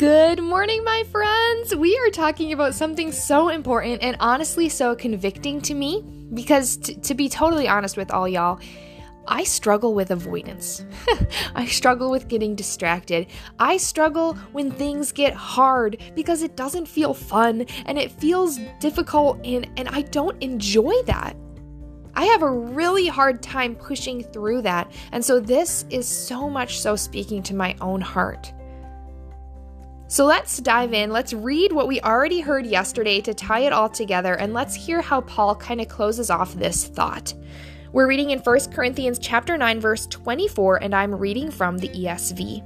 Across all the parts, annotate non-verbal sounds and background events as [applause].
Good morning, my friends! We are talking about something so important and honestly so convicting to me because, t- to be totally honest with all y'all, I struggle with avoidance. [laughs] I struggle with getting distracted. I struggle when things get hard because it doesn't feel fun and it feels difficult and, and I don't enjoy that. I have a really hard time pushing through that. And so this is so much so speaking to my own heart. So let's dive in. Let's read what we already heard yesterday to tie it all together, and let's hear how Paul kind of closes off this thought. We're reading in 1 Corinthians chapter 9 verse 24 and I'm reading from the ESV.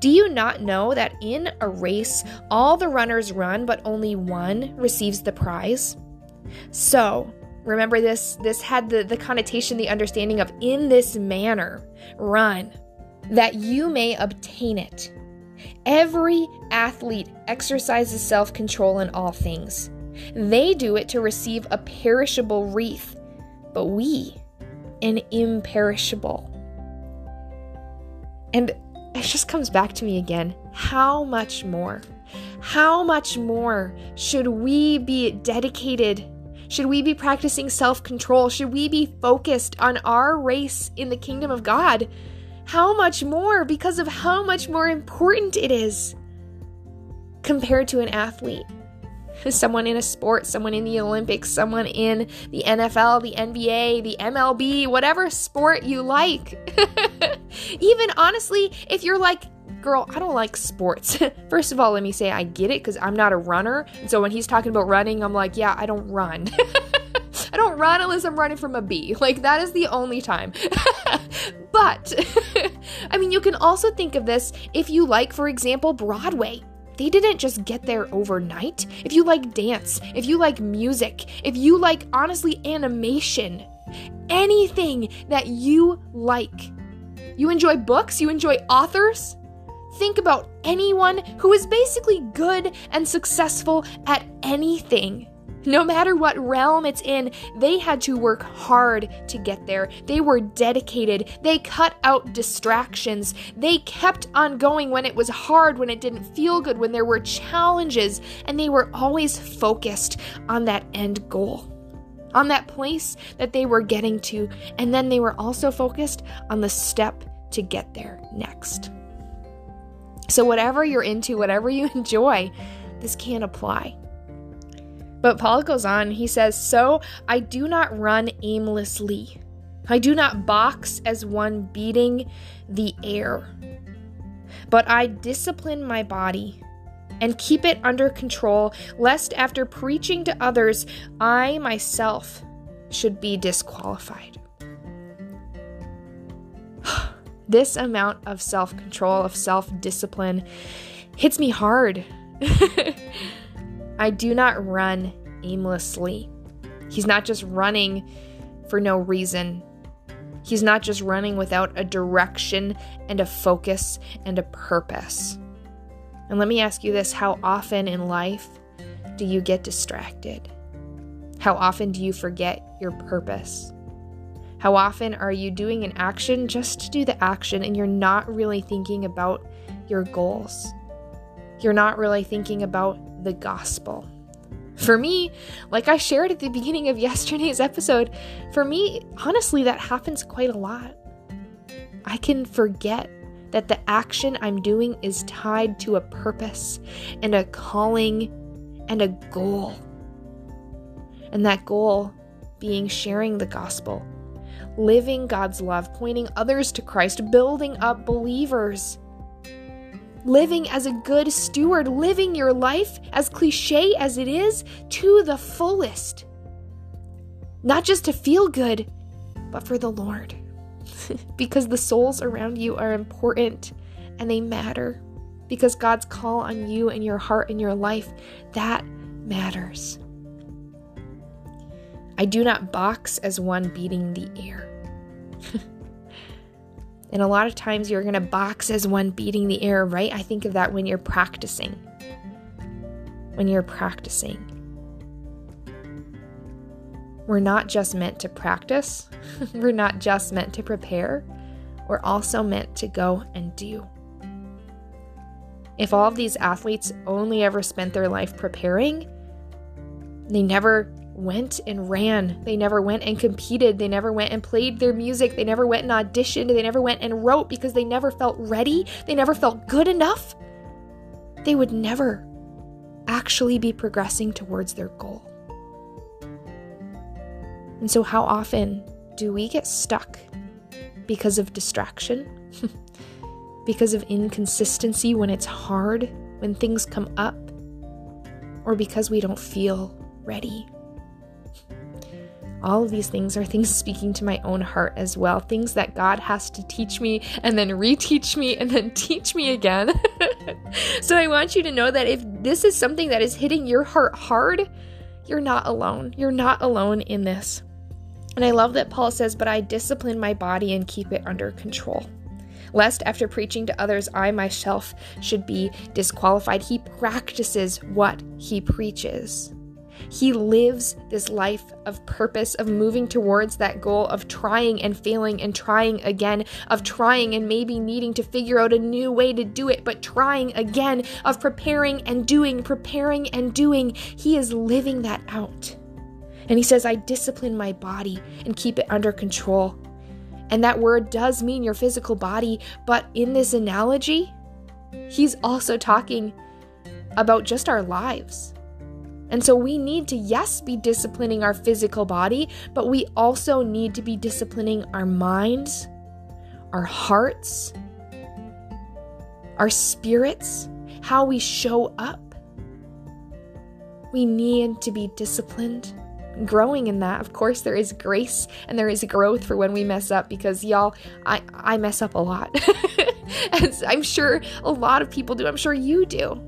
Do you not know that in a race all the runners run but only one receives the prize? So, remember this this had the the connotation the understanding of in this manner run that you may obtain it. Every athlete exercises self control in all things. They do it to receive a perishable wreath, but we an imperishable. And it just comes back to me again. How much more? How much more should we be dedicated? Should we be practicing self control? Should we be focused on our race in the kingdom of God? How much more because of how much more important it is compared to an athlete? [laughs] Someone in a sport, someone in the Olympics, someone in the NFL, the NBA, the MLB, whatever sport you like. [laughs] Even honestly, if you're like, girl, I don't like sports. [laughs] First of all, let me say I get it because I'm not a runner. And so when he's talking about running, I'm like, yeah, I don't run. I don't run unless I'm running from a bee. Like, that is the only time. [laughs] but, [laughs] I mean, you can also think of this if you like, for example, Broadway. They didn't just get there overnight. If you like dance, if you like music, if you like, honestly, animation, anything that you like, you enjoy books, you enjoy authors, think about anyone who is basically good and successful at anything. No matter what realm it's in, they had to work hard to get there. They were dedicated. They cut out distractions. They kept on going when it was hard, when it didn't feel good, when there were challenges, and they were always focused on that end goal. On that place that they were getting to, and then they were also focused on the step to get there next. So, whatever you're into, whatever you [laughs] enjoy, this can apply. But Paul goes on, he says, So I do not run aimlessly. I do not box as one beating the air. But I discipline my body and keep it under control, lest after preaching to others, I myself should be disqualified. [sighs] this amount of self control, of self discipline, hits me hard. [laughs] I do not run aimlessly. He's not just running for no reason. He's not just running without a direction and a focus and a purpose. And let me ask you this how often in life do you get distracted? How often do you forget your purpose? How often are you doing an action just to do the action and you're not really thinking about your goals? You're not really thinking about the gospel. For me, like I shared at the beginning of yesterday's episode, for me, honestly, that happens quite a lot. I can forget that the action I'm doing is tied to a purpose and a calling and a goal. And that goal being sharing the gospel, living God's love, pointing others to Christ, building up believers living as a good steward, living your life, as cliche as it is, to the fullest. Not just to feel good, but for the Lord. [laughs] because the souls around you are important and they matter. Because God's call on you and your heart and your life, that matters. I do not box as one beating the air. [laughs] and a lot of times you're going to box as one beating the air, right? I think of that when you're practicing. When you're practicing. We're not just meant to practice, [laughs] we're not just meant to prepare, we're also meant to go and do. If all of these athletes only ever spent their life preparing, they never went and ran. They never went and competed. They never went and played their music. They never went and auditioned. They never went and wrote because they never felt ready. They never felt good enough. They would never actually be progressing towards their goal. And so, how often do we get stuck because of distraction? [laughs] because of inconsistency when it's hard, when things come up? Or because we don't feel ready? All of these things are things speaking to my own heart as well. Things that God has to teach me and then reteach me and then teach me again. [laughs] so I want you to know that if this is something that is hitting your heart hard, you're not alone. You're not alone in this. And I love that Paul says, But I discipline my body and keep it under control. Lest after preaching to others, I myself should be disqualified. He practices what he preaches. He lives this life of purpose, of moving towards that goal, of trying and failing and trying again, of trying and maybe needing to figure out a new way to do it, but trying again, of preparing and doing, preparing and doing. He is living that out. And he says, I discipline my body and keep it under control. And that word does mean your physical body, but in this analogy, he's also talking about just our lives. And so we need to, yes, be disciplining our physical body, but we also need to be disciplining our minds, our hearts, our spirits, how we show up. We need to be disciplined growing in that. Of course, there is grace and there is growth for when we mess up because y'all, I, I mess up a lot. [laughs] As I'm sure a lot of people do. I'm sure you do.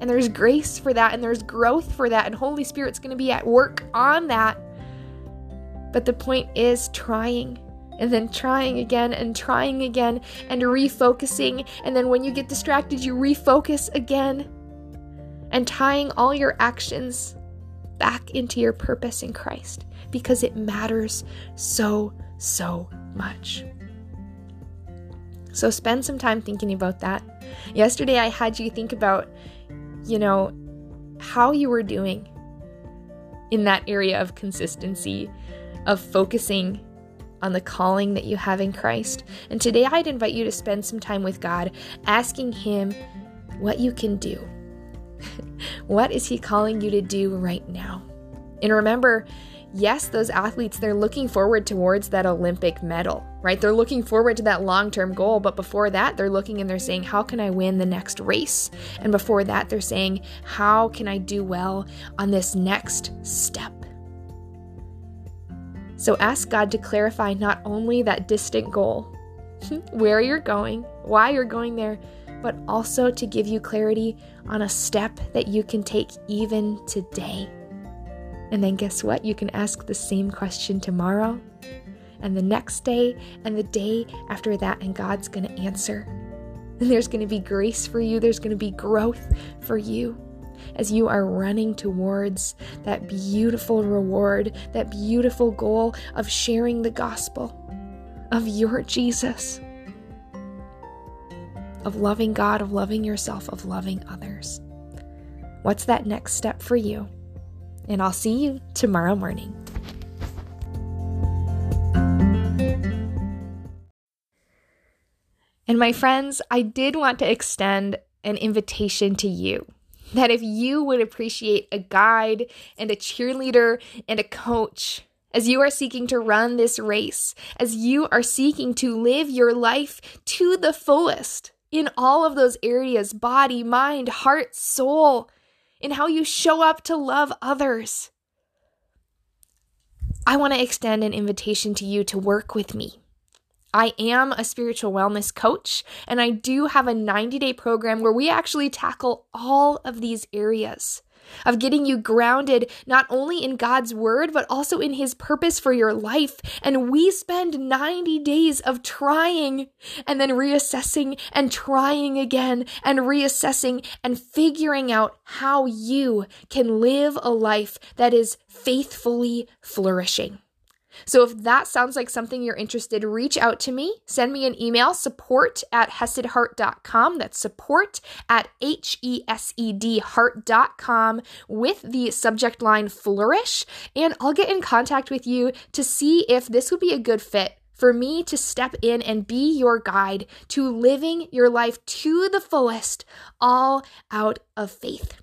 And there's grace for that and there's growth for that. And Holy Spirit's going to be at work on that. But the point is trying and then trying again and trying again and refocusing. And then when you get distracted, you refocus again and tying all your actions back into your purpose in Christ because it matters so, so much. So spend some time thinking about that. Yesterday, I had you think about, you know, how you were doing in that area of consistency, of focusing on the calling that you have in Christ. And today, I'd invite you to spend some time with God, asking Him what you can do [laughs] what is He calling you to do right now? And remember, yes, those athletes, they're looking forward towards that Olympic medal, right? They're looking forward to that long term goal. But before that, they're looking and they're saying, How can I win the next race? And before that, they're saying, How can I do well on this next step? So ask God to clarify not only that distant goal, [laughs] where you're going, why you're going there, but also to give you clarity on a step that you can take even today. And then guess what? You can ask the same question tomorrow, and the next day, and the day after that, and God's going to answer. And there's going to be grace for you, there's going to be growth for you as you are running towards that beautiful reward, that beautiful goal of sharing the gospel of your Jesus of loving God, of loving yourself, of loving others. What's that next step for you? And I'll see you tomorrow morning. And my friends, I did want to extend an invitation to you that if you would appreciate a guide and a cheerleader and a coach, as you are seeking to run this race, as you are seeking to live your life to the fullest, in all of those areas body, mind, heart, soul, in how you show up to love others. I want to extend an invitation to you to work with me. I am a spiritual wellness coach, and I do have a 90 day program where we actually tackle all of these areas. Of getting you grounded not only in God's word, but also in his purpose for your life. And we spend 90 days of trying and then reassessing and trying again and reassessing and figuring out how you can live a life that is faithfully flourishing. So if that sounds like something you're interested, reach out to me. Send me an email, support at hesedheart.com. That's support at H-E-S-E-D heart.com with the subject line flourish. And I'll get in contact with you to see if this would be a good fit for me to step in and be your guide to living your life to the fullest, all out of faith.